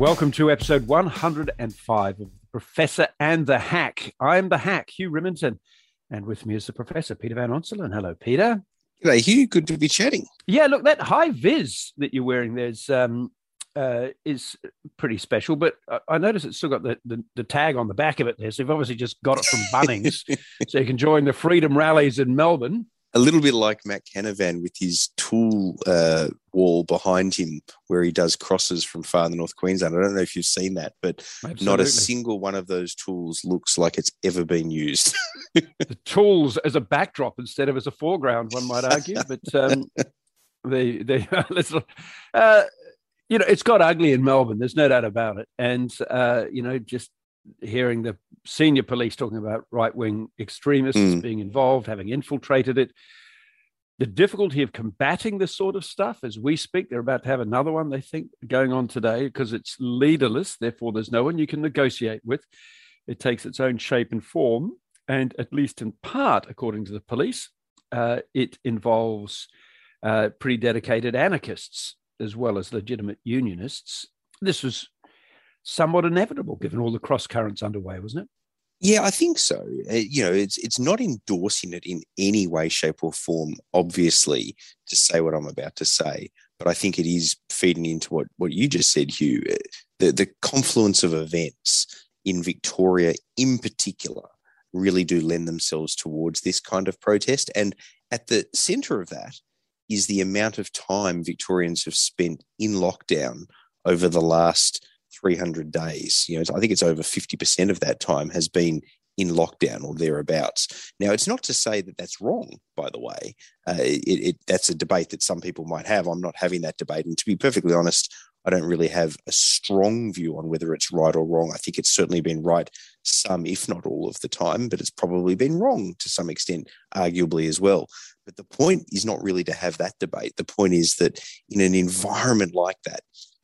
welcome to episode 105 of Professor and the Hack. I'm the Hack, Hugh Riminton, and with me is the Professor, Peter Van Onselen. Hello, Peter. G'day, Hugh. Good to be chatting. Yeah, look, that high vis that you're wearing there's um, uh, is pretty special, but I, I notice it's still got the, the, the, tag on the back of it there. So you've obviously just got it from Bunnings, so you can join the freedom rallies in Melbourne a little bit like Matt Canavan with his tool uh, wall behind him, where he does crosses from far the North Queensland. I don't know if you've seen that, but Absolutely. not a single one of those tools looks like it's ever been used. the tools as a backdrop instead of as a foreground, one might argue. But um, they they uh, you know it's got ugly in Melbourne. There's no doubt about it, and uh, you know just hearing the senior police talking about right wing extremists mm. being involved, having infiltrated it. The difficulty of combating this sort of stuff as we speak, they're about to have another one, they think, going on today because it's leaderless. Therefore, there's no one you can negotiate with. It takes its own shape and form. And at least in part, according to the police, uh, it involves uh, pretty dedicated anarchists as well as legitimate unionists. This was somewhat inevitable given all the cross currents underway, wasn't it? Yeah, I think so. Uh, you know, it's it's not endorsing it in any way, shape, or form. Obviously, to say what I'm about to say, but I think it is feeding into what what you just said, Hugh. Uh, the the confluence of events in Victoria, in particular, really do lend themselves towards this kind of protest. And at the centre of that is the amount of time Victorians have spent in lockdown over the last 300 days. You know, I think it's over 50% of that time has been in lockdown or thereabouts. Now, it's not to say that that's wrong, by the way. Uh, it, it, that's a debate that some people might have. I'm not having that debate. And to be perfectly honest, I don't really have a strong view on whether it's right or wrong. I think it's certainly been right some, if not all of the time, but it's probably been wrong to some extent, arguably as well. But the point is not really to have that debate. The point is that in an environment like that,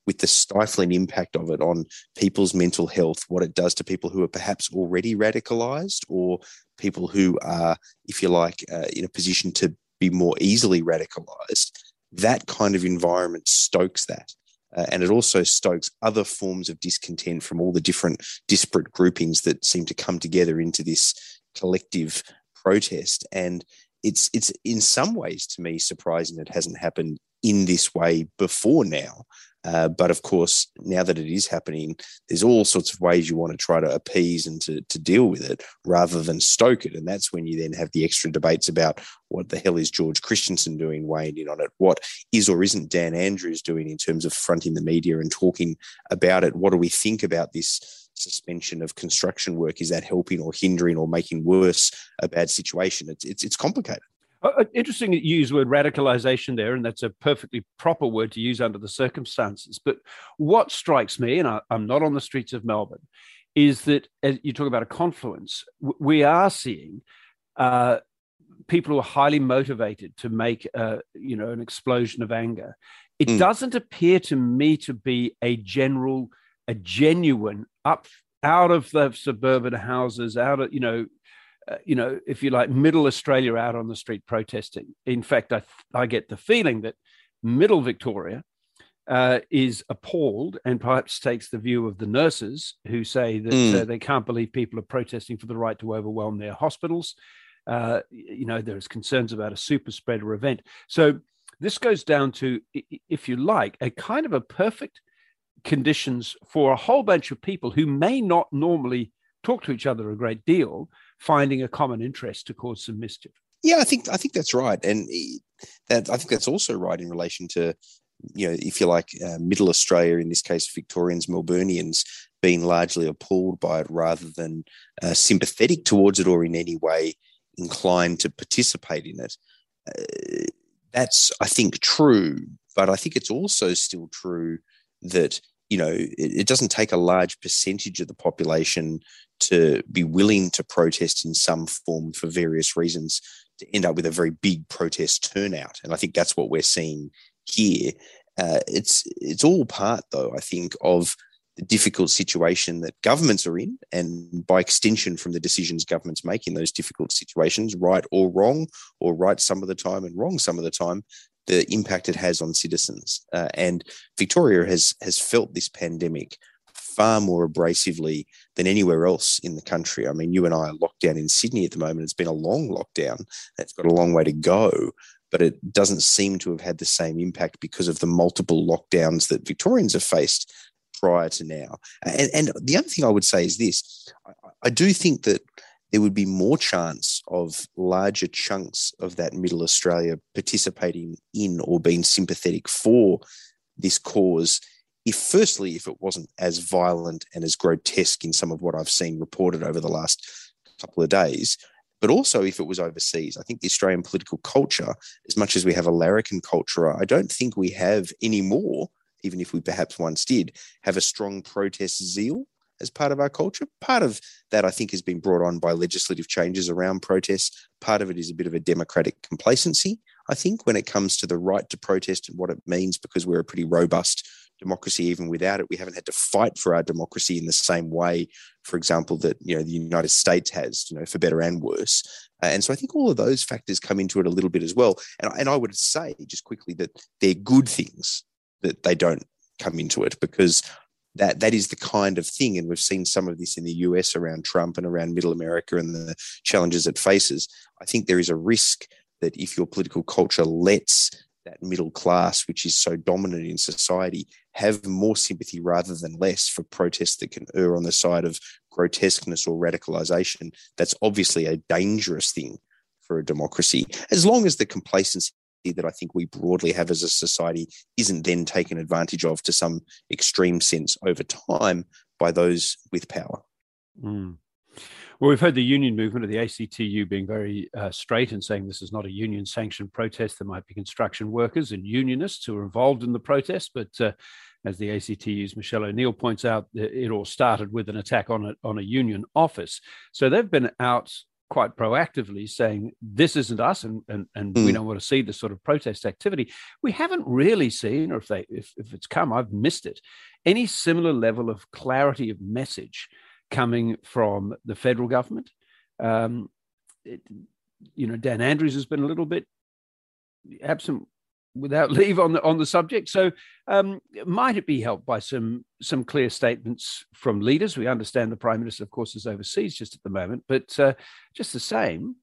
with the stifling impact of it on people's mental health, what it does to people who are perhaps already radicalized or people who are, if you like, uh, in a position to be more easily radicalized, that kind of environment stokes that. Uh, and it also stokes other forms of discontent from all the different disparate groupings that seem to come together into this collective protest. And it's it's in some ways to me surprising it hasn't happened in this way before now. Uh, but of course, now that it is happening, there's all sorts of ways you want to try to appease and to, to deal with it rather than stoke it. And that's when you then have the extra debates about what the hell is George Christensen doing, weighing in on it? What is or isn't Dan Andrews doing in terms of fronting the media and talking about it? What do we think about this? suspension of construction work is that helping or hindering or making worse a bad situation it's it's, it's complicated uh, uh, interesting that you use the word radicalization there, and that's a perfectly proper word to use under the circumstances. But what strikes me, and I, am not on the streets of Melbourne, is that as you talk about a confluence, we are seeing uh, people who are highly motivated to make, uh, you know, an explosion of anger. It mm. doesn't appear to me to be a general, a genuine up out of the suburban houses, out of you know uh, you know, if you like, middle Australia out on the street protesting. In fact, I, I get the feeling that middle Victoria uh, is appalled and perhaps takes the view of the nurses who say that mm. uh, they can't believe people are protesting for the right to overwhelm their hospitals. Uh, you know, there's concerns about a super spreader event. So this goes down to, if you like, a kind of a perfect conditions for a whole bunch of people who may not normally talk to each other a great deal, finding a common interest to cause some mischief. Yeah, I think I think that's right, and that I think that's also right in relation to you know, if you like, uh, Middle Australia, in this case, Victorians, Melburnians, being largely appalled by it rather than uh, sympathetic towards it or in any way inclined to participate in it. Uh, that's, I think, true. But I think it's also still true that you know, it, it, doesn't take a large percentage of the population to be willing to protest in some form for various reasons to end up with a very big protest turnout. And I think that's what we're seeing here. Uh, it's it's all part, though, I think, of the difficult situation that governments are in, and by extension, from the decisions governments make in those difficult situations, right or wrong, or right some of the time and wrong some of the time, the impact it has on citizens. Uh, and Victoria has has felt this pandemic far more abrasively than anywhere else in the country. I mean, you and I are locked down in Sydney at the moment. It's been a long lockdown. It's got a long way to go, but it doesn't seem to have had the same impact because of the multiple lockdowns that Victorians have faced prior to now. And, and the other thing I would say is this I, I do think that there would be more chance of larger chunks of that middle Australia participating in or being sympathetic for this cause if firstly if it wasn't as violent and as grotesque in some of what I've seen reported over the last couple of days, but also if it was overseas. I think the Australian political culture, as much as we have a larrikin culture, I don't think we have anymore, even if we perhaps once did, have a strong protest zeal as part of our culture. Part of that, I think, has been brought on by legislative changes around protests. Part of it is a bit of a democratic complacency, I think, when it comes to the right to protest and what it means, because we're a pretty robust democracy even without it. We haven't had to fight for our democracy in the same way, for example, that you know the United States has, you know, for better and worse. Uh, and so I think all of those factors come into it a little bit as well. And, and I would say just quickly that they're good things that they don't come into it because that that is the kind of thing, and we've seen some of this in the US around Trump and around Middle America and the challenges it faces. I think there is a risk that if your political culture lets that middle class, which is so dominant in society, have more sympathy rather than less for protests that can err on the side of grotesqueness or radicalization. That's obviously a dangerous thing for a democracy, as long as the complacency that I think we broadly have as a society isn't then taken advantage of to some extreme sense over time by those with power. Mm. Well, we've heard the union movement of the ACTU being very uh, straight and saying this is not a union sanctioned protest. There might be construction workers and unionists who are involved in the protest, but uh, as the ACTU's Michelle O'Neill points out, it all started with an attack on a, on a union office. So they've been out quite proactively saying this isn't us and, and, and mm. we hmm. don't want to see this sort of protest activity we haven't really seen or if they if, if it's come i've missed it any similar level of clarity of message coming from the federal government. Um, it, you know, Dan Andrews has been a little bit absent without leave on the on the subject. So, um, might it be helped by some some clear statements from leaders? We understand the prime minister, of course, is overseas just at the moment, but uh, just the same,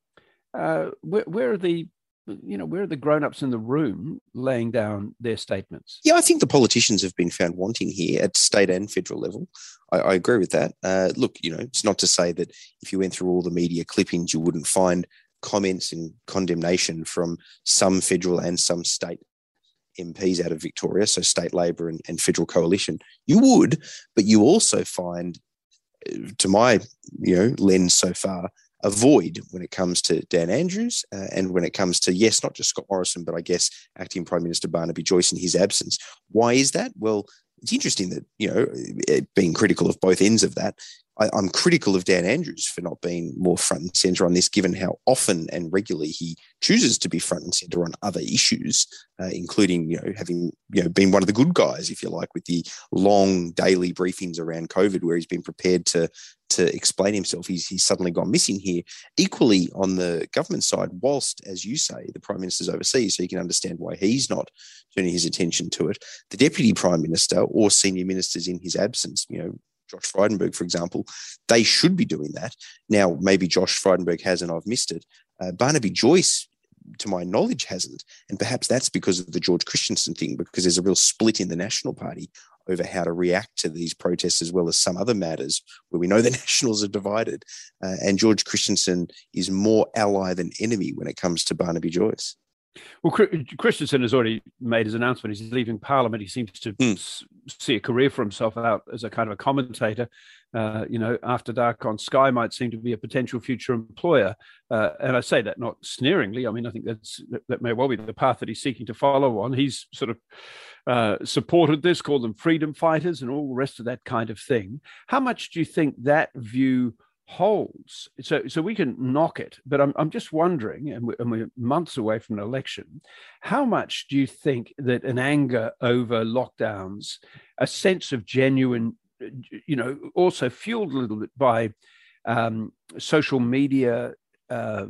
uh, where, where are the you know, where are the grown-ups in the room laying down their statements? Yeah, I think the politicians have been found wanting here at state and federal level. I, I agree with that. Uh, look, you know, it's not to say that if you went through all the media clippings, you wouldn't find comments and condemnation from some federal and some state MPs out of Victoria, so state Labor and, and federal coalition. You would, but you also find, uh, to my you know lens so far, a void when it comes to Dan Andrews uh, and when it comes to, yes, not just Scott Morrison, but I guess acting Prime Minister Barnaby Joyce in his absence. Why is that? Well, it's interesting that, you know, being critical of both ends of that, I, am critical of Dan Andrews for not being more front and center on this, given how often and regularly he chooses to be front and center on other issues, uh, including you know having you know been one of the good guys, if you like, with the long daily briefings around COVID, where he's been prepared to to explain himself. He's he's suddenly gone missing here. Equally on the government side, whilst as you say, the prime minister's overseas, so you can understand why he's not turning his attention to it. The deputy prime minister or senior ministers in his absence, you know, Josh Frydenberg, for example, they should be doing that. Now, maybe Josh Frydenberg has and I've missed it. Uh, Barnaby Joyce, to my knowledge, hasn't. And perhaps that's because of the George Christensen thing, because there's a real split in the National Party over how to react to these protests as well as some other matters where we know the Nationals are divided. Uh, and George Christensen is more ally than enemy when it comes to Barnaby Joyce. Well, Christensen has already made his announcement. He's leaving Parliament. He seems to mm. see a career for himself out as a kind of a commentator. Uh, you know, after dark on Sky might seem to be a potential future employer. Uh, and I say that not sneeringly. I mean, I think that's that may well be the path that he's seeking to follow on. He's sort of uh, supported this, called them freedom fighters, and all the rest of that kind of thing. How much do you think that view? Holds. So, so we can knock it, but I'm, I'm just wondering, and we're, and we're months away from an election, how much do you think that an anger over lockdowns, a sense of genuine, you know, also fueled a little bit by um, social media, uh,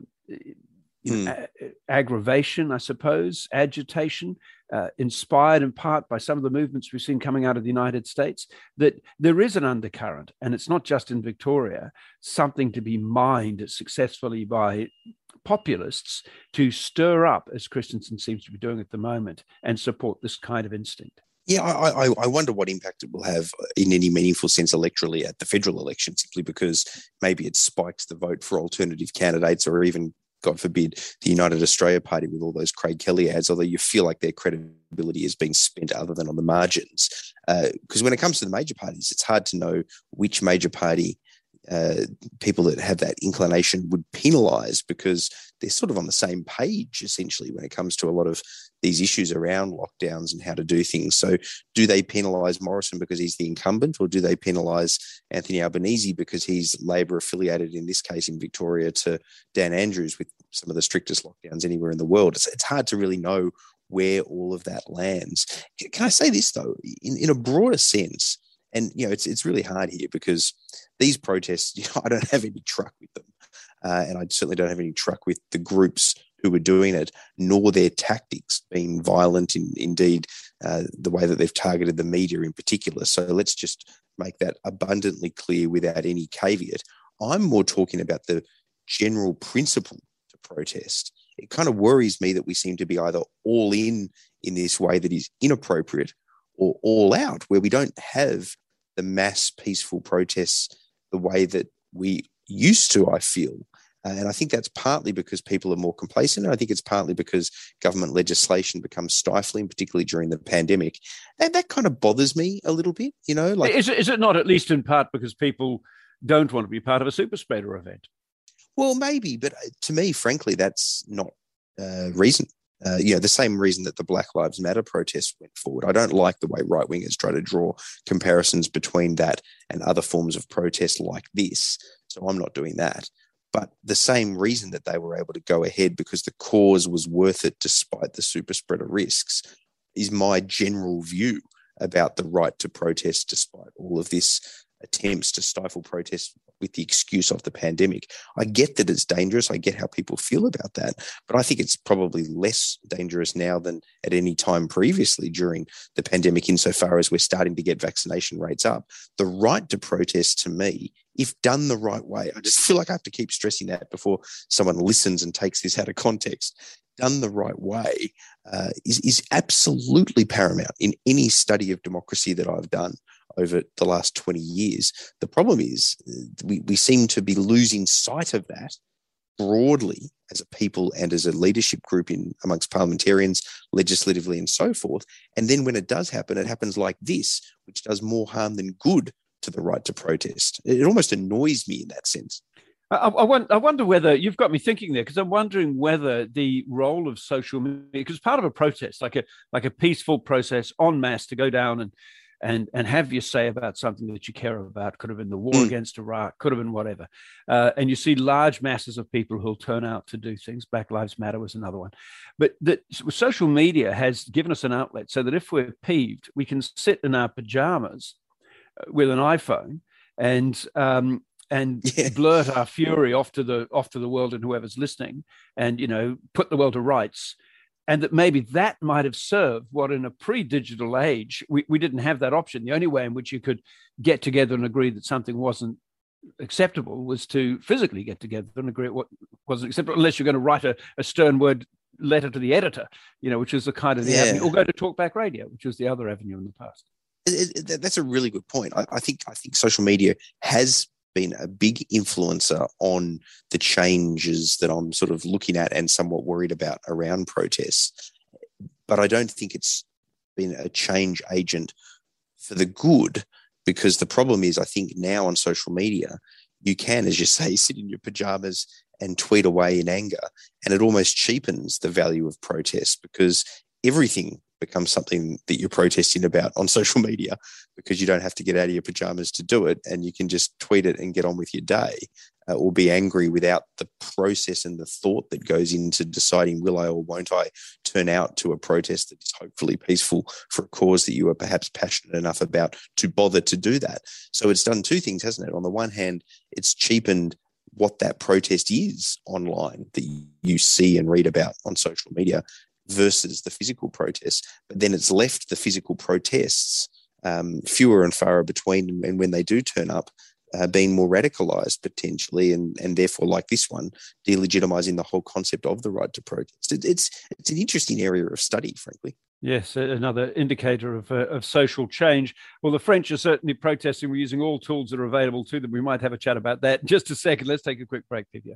mm. a- aggravation, I suppose, agitation, uh, inspired in part by some of the movements we've seen coming out of the United States, that there is an undercurrent, and it's not just in Victoria, something to be mined successfully by populists to stir up, as Christensen seems to be doing at the moment, and support this kind of instinct. Yeah, I, I, I, wonder what impact it will have in any meaningful sense electorally at the federal election, simply because maybe it spikes the vote for alternative candidates or even God forbid, the United Australia Party with all those Craig Kelly ads, although you feel like their credibility is being spent other than on the margins. Because uh, when it comes to the major parties, it's hard to know which major party uh, people that have that inclination would penalise because they're sort of on the same page essentially when it comes to a lot of these issues around lockdowns and how to do things. So, do they penalise Morrison because he's the incumbent, or do they penalise Anthony Albanese because he's Labor affiliated in this case in Victoria to Dan Andrews with some of the strictest lockdowns anywhere in the world? It's, it's hard to really know where all of that lands. Can I say this though, in, in a broader sense? And you know, it's it's really hard here because these protests, you know, I don't have any truck with them, uh, and I certainly don't have any truck with the groups who were doing it, nor their tactics being violent. In indeed, uh, the way that they've targeted the media in particular. So let's just make that abundantly clear without any caveat. I'm more talking about the general principle to protest. It kind of worries me that we seem to be either all in in this way that is inappropriate or all out, where we don't have the mass peaceful protests the way that we used to, I feel. Uh, and I think that's partly because people are more complacent. I think it's partly because government legislation becomes stifling, particularly during the pandemic. And that kind of bothers me a little bit, you know. Like, is, it, is it not at least in part because people don't want to be part of a super spreader event? Well, maybe, but uh, to me, frankly, that's not uh, reason uh, know, the same reason that the Black Lives Matter protests went forward. I don't like the way right wingers try to draw comparisons between that and other forms of protest like this. So I'm not doing that. But the same reason that they were able to go ahead because the cause was worth it despite the super spreader risks is my general view about the right to protest despite all of this attempts to stifle protests with the excuse of the pandemic. I get that it's dangerous. I get how people feel about that. But I think it's probably less dangerous now than at any time previously during the pandemic, insofar as we're starting to get vaccination rates up. The right to protest to me, if done the right way, I just feel like I have to keep stressing that before someone listens and takes this out of context. Done the right way uh, is, is absolutely paramount in any study of democracy that I've done over the last 20 years. The problem is uh, we, we seem to be losing sight of that broadly as a people and as a leadership group in amongst parliamentarians, legislatively, and so forth. And then when it does happen, it happens like this, which does more harm than good to the right to protest. It almost annoys me in that sense. I, I, wonder whether you've got me thinking there because I'm wondering whether the role of social media, because part of a protest, like a like a peaceful process en masse to go down and and and have your say about something that you care about. Could have been the war mm. against Iraq, could have been whatever. Uh, and you see large masses of people who'll turn out to do things. Black Lives Matter was another one. But that social media has given us an outlet so that if we're peeved, we can sit in our pajamas uh, with an iPhone and um, and yeah. blurt our fury off to the off to the world and whoever's listening, and you know put the world to rights and that maybe that might have served what in a pre-digital age we, we didn't have that option. The only way in which you could get together and agree that something wasn't acceptable was to physically get together and agree what wasn't acceptable unless you're going to write a, a stern word letter to the editor you know which is the kind of the yeah. avenue or go to talkback radio which was the other avenue in the past. It, it, that's a really good point. I, I think i think social media has been a big influencer on the changes that I'm sort of looking at and somewhat worried about around protests. But I don't think it's been a change agent for the good because the problem is, I think now on social media, you can, as you say, sit in your pajamas and tweet away in anger. And it almost cheapens the value of protest because everything becomes something that you're protesting about on social media because you don't have to get out of your pajamas to do it and you can just tweet it and get on with your day uh, or be angry without the process and the thought that goes into deciding will I or won't I turn out to a protest that is hopefully peaceful for a cause that you are perhaps passionate enough about to bother to do that. So it's done two things, hasn't it? On the one hand, it's cheapened what that protest is online that you see and read about on social media versus the physical protests. But then it's left the physical protests um, fewer and far between. And when they do turn up, uh, being more radicalized potentially, and and therefore, like this one, delegitimizing the whole concept of the right to protest. It, it's it's an interesting area of study, frankly. Yes, another indicator of, uh, of social change. Well, the French are certainly protesting. We're using all tools that are available to them. We might have a chat about that in just a second. Let's take a quick break, Divya.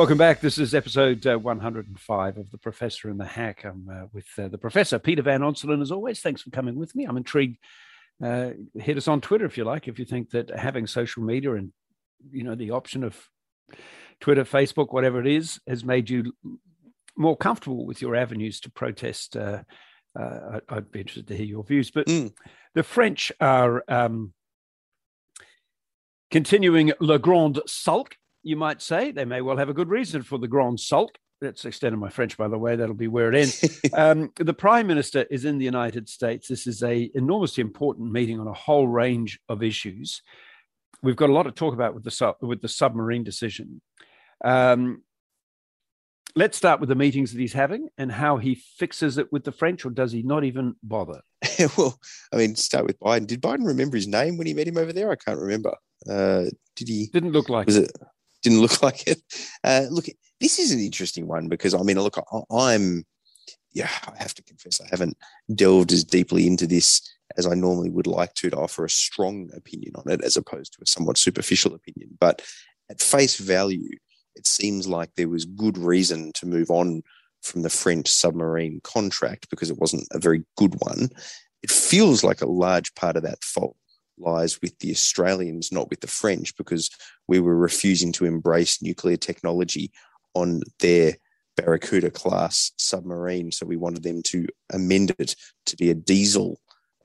Welcome back. This is episode uh, 105 of The Professor and the Hack. I'm uh, with uh, the Professor, Peter Van Onselen, as always. Thanks for coming with me. I'm intrigued. Uh, hit us on Twitter if you like, if you think that having social media and, you know, the option of Twitter, Facebook, whatever it is, has made you more comfortable with your avenues to protest. Uh, uh, I'd be interested to hear your views. But mm. the French are um, continuing Le Grand Sulk you might say. They may well have a good reason for the Grand Sulk. That's extended my French, by the way. That'll be where it ends. um, the Prime Minister is in the United States. This is a enormously important meeting on a whole range of issues. We've got a lot to talk about with the with the submarine decision. Um, let's start with the meetings that he's having and how he fixes it with the French, or does he not even bother? well, I mean, start with Biden. Did Biden remember his name when he met him over there? I can't remember. Uh, did he? Didn't look like was it. it didn't look like it. Uh, look, this is an interesting one because I mean, look, I'm, yeah, I have to confess, I haven't delved as deeply into this as I normally would like to to offer a strong opinion on it, as opposed to a somewhat superficial opinion. But at face value, it seems like there was good reason to move on from the French submarine contract because it wasn't a very good one. It feels like a large part of that fault lies with the Australians, not with the French, because we were refusing to embrace nuclear technology on their Barracuda class submarine. So we wanted them to amend it to be a diesel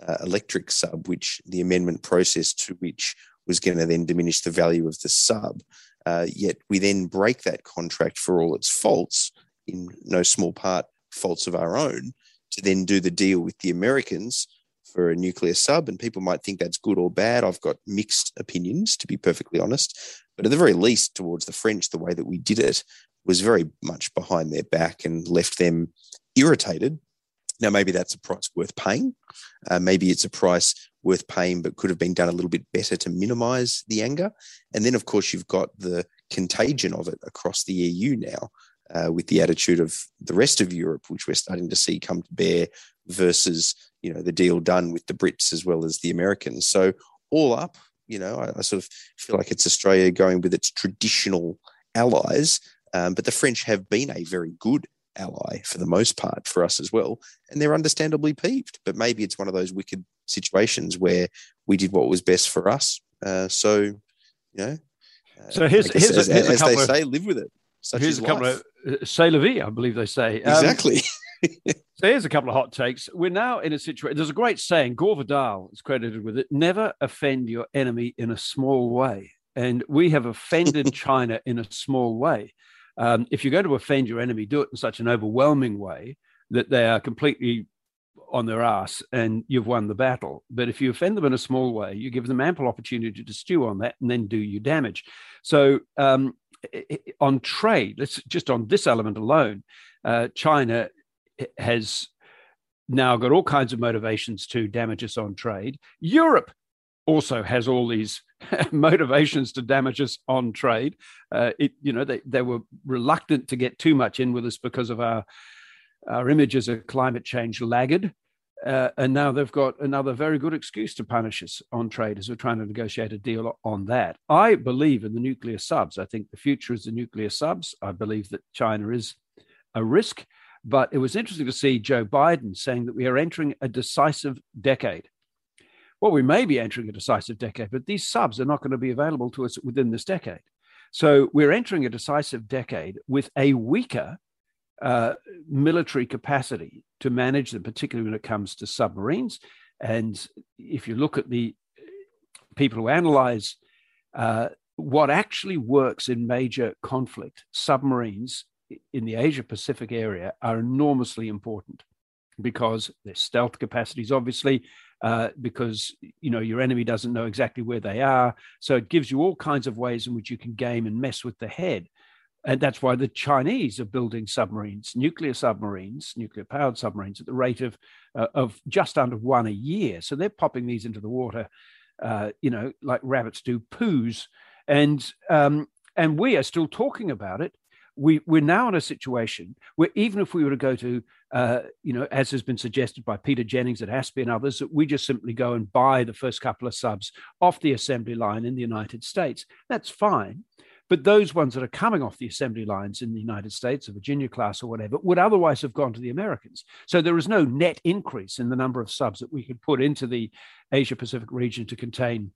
uh, electric sub, which the amendment process to which was going to then diminish the value of the sub. Uh, yet we then break that contract for all its faults, in no small part faults of our own, to then do the deal with the Americans for a nuclear sub, and people might think that's good or bad. I've got mixed opinions, to be perfectly honest. But at the very least, towards the French, the way that we did it was very much behind their back and left them irritated. Now, maybe that's a price worth paying. Uh, maybe it's a price worth paying, but could have been done a little bit better to minimize the anger. And then, of course, you've got the contagion of it across the EU now, uh, with the attitude of the rest of Europe, which we're starting to see come to bear versus you know the deal done with the Brits as well as the Americans. So all up, you know, I, I sort of feel like it's Australia going with its traditional allies, um, but the French have been a very good ally for the most part for us as well, and they're understandably peeved. But maybe it's one of those wicked situations where we did what was best for us. Uh, so, you know. Uh, so here's, here's, as, a, here's as they say, live with it. Such here's a couple of uh, say la vie, I believe they say. Um, exactly. so here's a couple of hot takes. We're now in a situation. There's a great saying. Gore Vidal is credited with it. Never offend your enemy in a small way. And we have offended China in a small way. Um, if you're going to offend your enemy, do it in such an overwhelming way that they are completely on their ass and you've won the battle. But if you offend them in a small way, you give them ample opportunity to stew on that and then do you damage. So um, on trade, let's just on this element alone, uh, China has now got all kinds of motivations to damage us on trade. Europe also has all these motivations to damage us on trade. Uh, it, you know, they, they were reluctant to get too much in with us because of our our image as a climate change laggard. Uh, and now they've got another very good excuse to punish us on trade as we're trying to negotiate a deal on that. I believe in the nuclear subs. I think the future is the nuclear subs. I believe that China is a risk. But it was interesting to see Joe Biden saying that we are entering a decisive decade. Well, we may be entering a decisive decade, but these subs are not going to be available to us within this decade. So we're entering a decisive decade with a weaker uh, military capacity to manage them, particularly when it comes to submarines. And if you look at the people who analyze uh, what actually works in major conflict, submarines in the Asia Pacific area are enormously important. because their stealth capacities, obviously, uh, because you know your enemy doesn't know exactly where they are. So it gives you all kinds of ways in which you can game and mess with the head. And that's why the Chinese are building submarines, nuclear submarines, nuclear powered submarines at the rate of, uh, of just under one a year. So they're popping these into the water, uh, you know, like rabbits do poos. And, um, and we are still talking about it. We, we're now in a situation where even if we were to go to, uh, you know, as has been suggested by Peter Jennings at ASPI and others, that we just simply go and buy the first couple of subs off the assembly line in the United States. That's fine but those ones that are coming off the assembly lines in the United States, a Virginia class or whatever, would otherwise have gone to the Americans. So there is no net increase in the number of subs that we could put into the Asia Pacific region to contain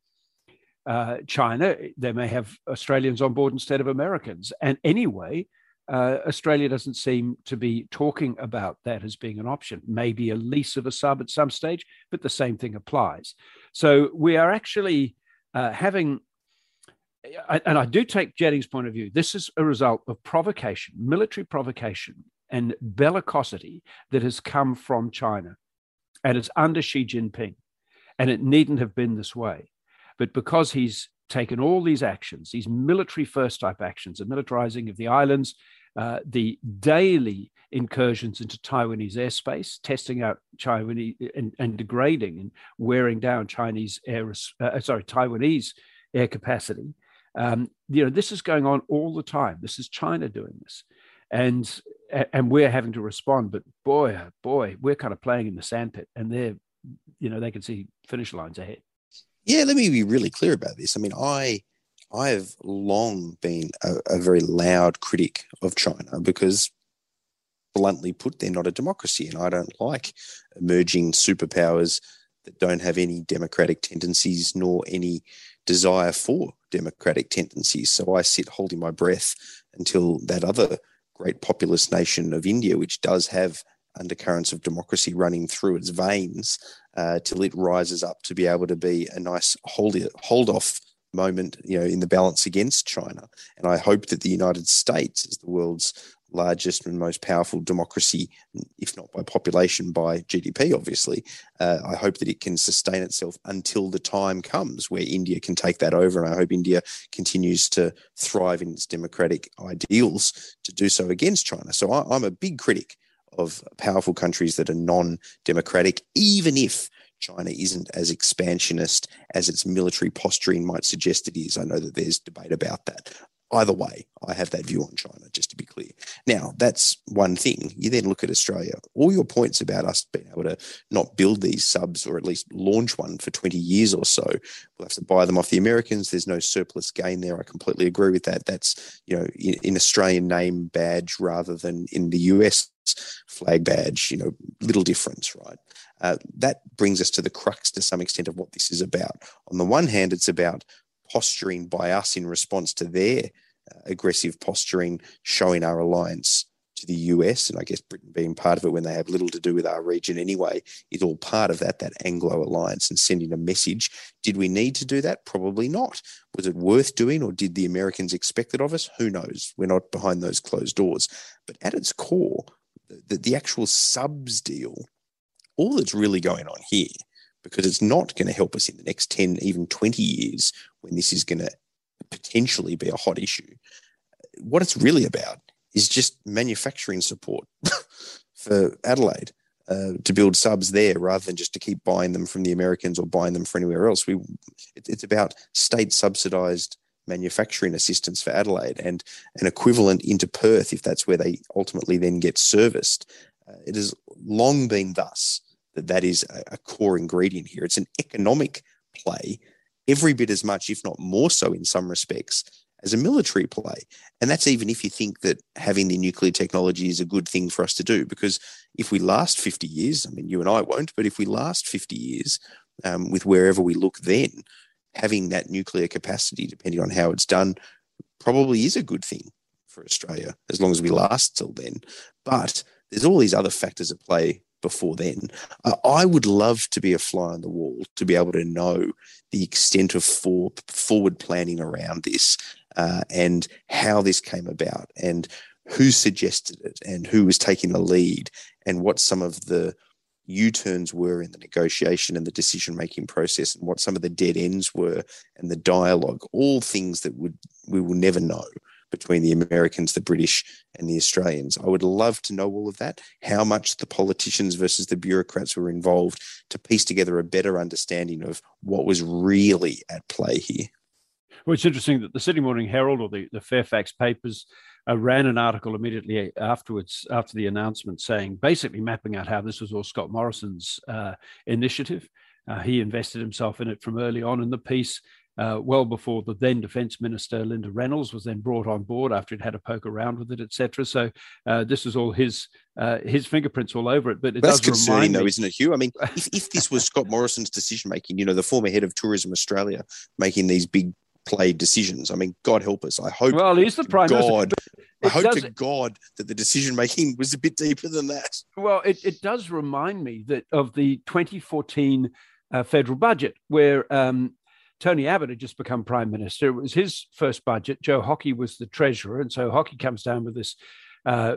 uh, China. They may have Australians on board instead of Americans. And anyway, uh, Australia doesn't seem to be talking about that as being an option. Maybe a lease of a sub at some stage, but the same thing applies. So we are actually uh, having and I do take Jennings' point of view. This is a result of provocation, military provocation, and bellicosity that has come from China. And it's under Xi Jinping. And it needn't have been this way. But because he's taken all these actions, these military first type actions, the militarizing of the islands, uh, the daily incursions into Taiwanese airspace, testing out Taiwanese and, and degrading and wearing down Chinese air, uh, sorry, Taiwanese air capacity, um, you know, this is going on all the time. This is China doing this, and and we're having to respond. But boy, oh boy, we're kind of playing in the sandpit, and they're, you know, they can see finish lines ahead. Yeah, let me be really clear about this. I mean, I I have long been a, a very loud critic of China because bluntly put, they're not a democracy, and I don't like emerging superpowers that don't have any democratic tendencies nor any desire for democratic tendencies. So I sit holding my breath until that other great populous nation of India, which does have undercurrents of democracy running through its veins, uh, till it rises up to be able to be a nice hold hold off moment, you know, in the balance against China. And I hope that the United States, as the world's largest and most powerful democracy, if not by population, by GDP, obviously. Uh, I hope that it can sustain itself until the time comes where India can take that over. And I hope India continues to thrive in its democratic ideals to do so against China. So I, I'm a big critic of powerful countries that are non democratic, even if China isn't as expansionist as its military posturing might suggest it is. I know that there's debate about that either way, I have that view on China, just to be clear. Now, that's one thing. You then look at Australia. All your points about us being able to not build these subs or at least launch one for 20 years or so, we'll have to buy them off the Americans. There's no surplus gain there. I completely agree with that. That's, you know, in, Australian name badge rather than in the US flag badge, you know, little difference, right? Uh, that brings us to the crux to some extent of what this is about. On the one hand, it's about posturing by us in response to their uh, aggressive posturing, showing our alliance to the US, and I guess Britain being part of it when they have little to do with our region anyway, is all part of that, that Anglo alliance and sending a message. Did we need to do that? Probably not. Was it worth doing, or did the Americans expect it of us? Who knows? We're not behind those closed doors. But at its core, the, the actual subs deal, all that's really going on here because it's not going to help us in the next 10, even 20 years when this is going to potentially be a hot issue. What it's really about is just manufacturing support for Adelaide. Uh, to build subs there rather than just to keep buying them from the Americans or buying them from anywhere else. We, it, it's about state subsidised manufacturing assistance for Adelaide and an equivalent into Perth if that's where they ultimately then get serviced. Uh, it has long been thus that that is a, core ingredient here. It's an economic play, every bit as much, if not more so, in some respects, as a military play. And that's even if you think that having the nuclear technology is a good thing for us to do. Because if we last 50 years, I mean, you and I won't, but if we last 50 years um, with wherever we look then, having that nuclear capacity, depending on how it's done, probably is a good thing for Australia as long as we last till then. But there's all these other factors at play before then. Uh, I would love to be a fly on the wall to be able to know the extent of for, forward planning around this uh, and how this came about and who suggested it and who was taking the lead and what some of the U turns were in the negotiation and the decision making process, and what some of the dead ends were, and the dialogue, all things that would we will never know between the Americans, the British, and the Australians. I would love to know all of that, how much the politicians versus the bureaucrats were involved to piece together a better understanding of what was really at play here. Well, it's interesting that the Sydney Morning Herald or the, the Fairfax papers uh, ran an article immediately afterwards, after the announcement, saying basically mapping out how this was all Scott Morrison's uh, initiative. Uh, he invested himself in it from early on in the piece uh, well before the then Defence Minister Linda Reynolds was then brought on board after he'd had a poke around with it, etc. So uh, this is all his uh, his fingerprints all over it. But it that's does concerning, though, isn't it, Hugh? I mean, if, if this was Scott Morrison's decision making, you know, the former head of Tourism Australia making these big play decisions. I mean, God help us. I hope. Well, he's the prime God, I hope does, to God that the decision making was a bit deeper than that. Well, it, it does remind me that of the 2014 uh, federal budget, where um, Tony Abbott had just become prime minister. It was his first budget. Joe Hockey was the treasurer, and so Hockey comes down with this, uh,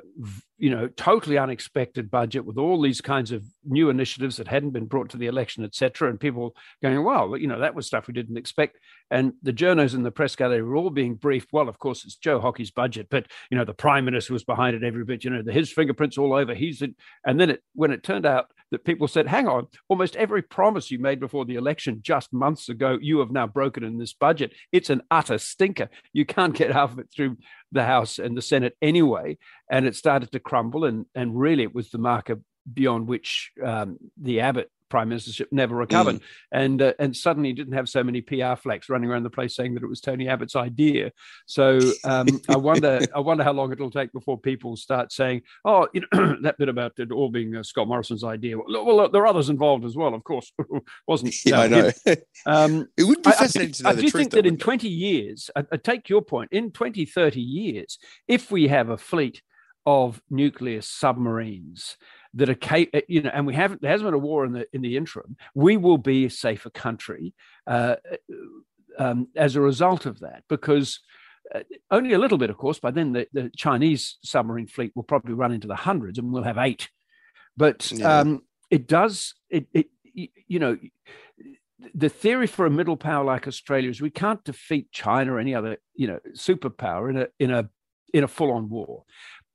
you know, totally unexpected budget with all these kinds of new initiatives that hadn't been brought to the election, etc. And people going, "Well, you know, that was stuff we didn't expect." And the journos in the press gallery were all being briefed. Well, of course, it's Joe Hockey's budget, but you know, the prime minister was behind it every bit. You know, his fingerprints all over. He's in, and then it when it turned out that people said, hang on, almost every promise you made before the election just months ago, you have now broken in this budget. It's an utter stinker. You can't get half of it through the House and the Senate anyway. And it started to crumble. And, and really, it was the marker beyond which um, the Abbott prime ministership never recovered. Mm. And uh, and suddenly didn't have so many PR flags running around the place saying that it was Tony Abbott's idea. So um, I wonder I wonder how long it'll take before people start saying, oh, you know, that bit about it all being uh, Scott Morrison's idea. Well, well, there are others involved as well, of course. Wasn't yeah, I know. um, it would be fascinating I, to know I, the I do think that in 20 years, I, I take your point, in 20, 30 years, if we have a fleet of nuclear submarines that are uh, you know, and we haven't there hasn't been a war in the in the interim. We will be a safer country uh, um, as a result of that because. Uh, only a little bit, of course. By then, the, the Chinese submarine fleet will probably run into the hundreds, and we'll have eight. But yeah. um, it does, it, it, you know, the theory for a middle power like Australia is we can't defeat China or any other, you know, superpower in a in a in a full on war.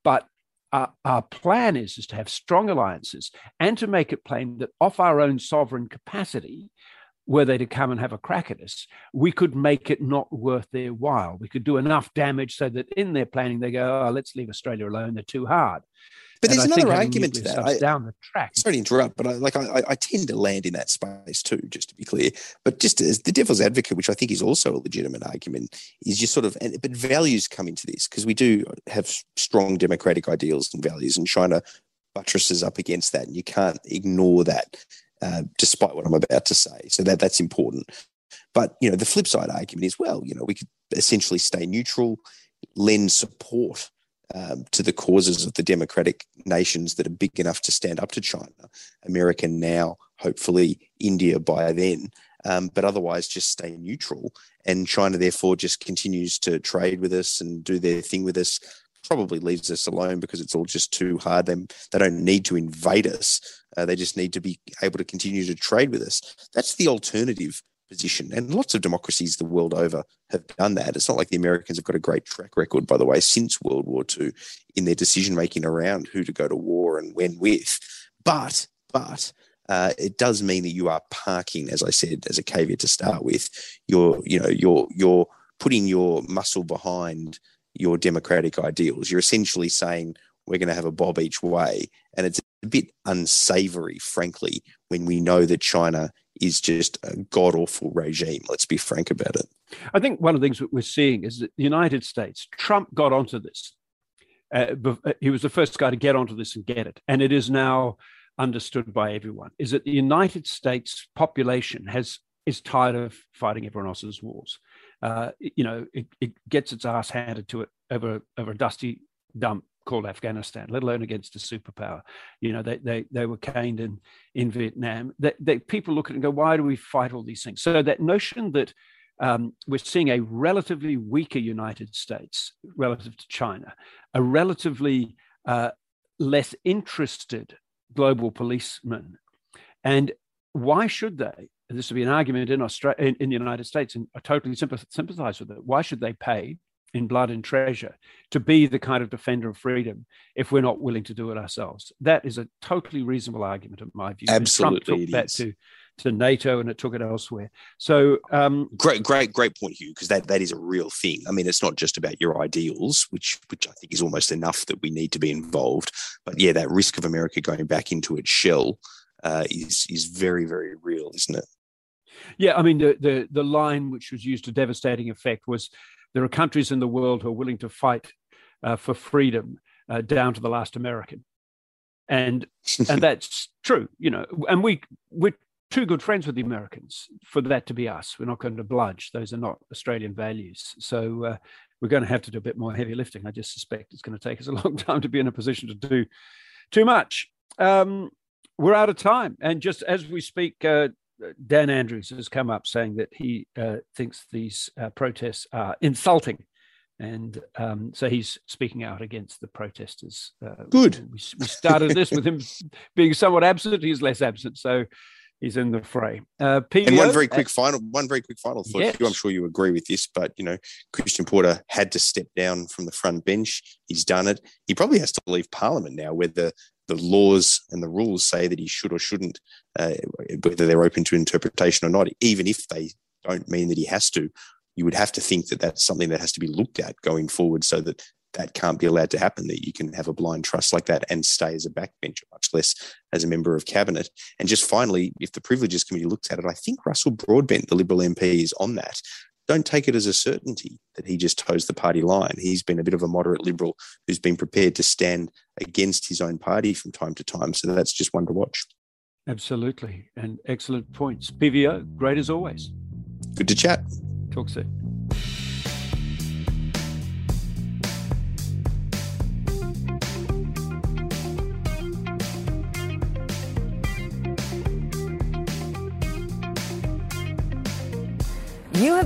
But our, our, plan is, is to have strong alliances and to make it plain that off our own sovereign capacity, were they to come and have a crack at us, we could make it not worth their while. We could do enough damage so that in their planning they go, oh, let's leave Australia alone. They're too hard. But there's another argument to that. I, down the track. Sorry to interrupt, but I, like I, I, tend to land in that space too, just to be clear. But just as the devil's advocate, which I think is also a legitimate argument, is just sort of, but values come into this because we do have strong democratic ideals and values, and China buttresses up against that, and you can't ignore that, uh, despite what I'm about to say. So that that's important. But you know, the flip side argument is, well, you know, we could essentially stay neutral, lend support um, to the causes of the democratic nations that are big enough to stand up to China. America now, hopefully India by then, um, but otherwise just stay neutral. And China, therefore, just continues to trade with us and do their thing with us. Probably leaves us alone because it's all just too hard. They, they don't need to invade us. Uh, they just need to be able to continue to trade with us. That's the alternative position. And lots of democracies the world over have done that. It's not like the Americans have got a great track record, by the way, since World War II in their decision making around who to go to war and when with. But, but, uh, it does mean that you are parking, as I said, as a caveat to start with. You're, you know, you're you're putting your muscle behind your democratic ideals. You're essentially saying we're going to have a bob each way, and it's a bit unsavory, frankly, when we know that China is just a god awful regime. Let's be frank about it. I think one of the things that we're seeing is that the United States, Trump got onto this. Uh, uh, he was the first guy to get onto this and get it. And it is now understood by everyone is that the United States population has is tired of fighting everyone else's wars. Uh, you know, it, it gets its ass handed to it over, over a dusty dump called Afghanistan, let alone against a superpower. You know, they they they were caned in in Vietnam. That they, people look at it and go, why do we fight all these things? So that notion that um, we're seeing a relatively weaker United States relative to China, a relatively uh, less interested global policeman And why should they? This would be an argument in Australia, in, in the United States, and I totally sympathize with it. Why should they pay in blood and treasure to be the kind of defender of freedom if we're not willing to do it ourselves? That is a totally reasonable argument, in my view. Absolutely, Trump took that to to NATO and it took it elsewhere. So um, great, great, great point, Hugh, because that that is a real thing. I mean, it's not just about your ideals, which which I think is almost enough that we need to be involved. But yeah, that risk of America going back into its shell uh, is is very, very real, isn't it? Yeah, I mean, the, the the line which was used to devastating effect was there are countries in the world who are willing to fight uh, for freedom uh, down to the last American and and that's true you know and we we're too good friends with the Americans for that to be us. We're not going to bludge. Those are not Australian values. So uh, we're going to have to do a bit more heavy lifting. I just suspect it's going to take us a long time to be in a position to do too much. Um, we're out of time. And just as we speak, uh, Dan Andrews has come up saying that he uh, thinks these uh, protests are insulting. And um, so he's speaking out against the protesters. Uh, Good. We, we started this with him being somewhat absent. He's less absent. So he's in the fray. Uh, and one very quick final, one very quick final thought. Yes. I'm sure you agree with this, but you know, Christian Porter had to step down from the front bench. He's done it. He probably has to leave Parliament now, where the laws and the rules say that he should or shouldn't, uh, whether they're open to interpretation or not. Even if they don't mean that he has to, you would have to think that that's something that has to be looked at going forward, so that that can't be allowed to happen, that you can have a blind trust like that and stay as a backbencher, much less as a member of cabinet. And just finally, if the Privileges Committee looks at it, I think Russell Broadbent, the Liberal MP, is on that. Don't take it as a certainty that he just toes the party line. He's been a bit of a moderate Liberal who's been prepared to stand against his own party from time to time. So that's just one to watch. Absolutely. And excellent points. PVO, great as always. Good to chat. Talk soon.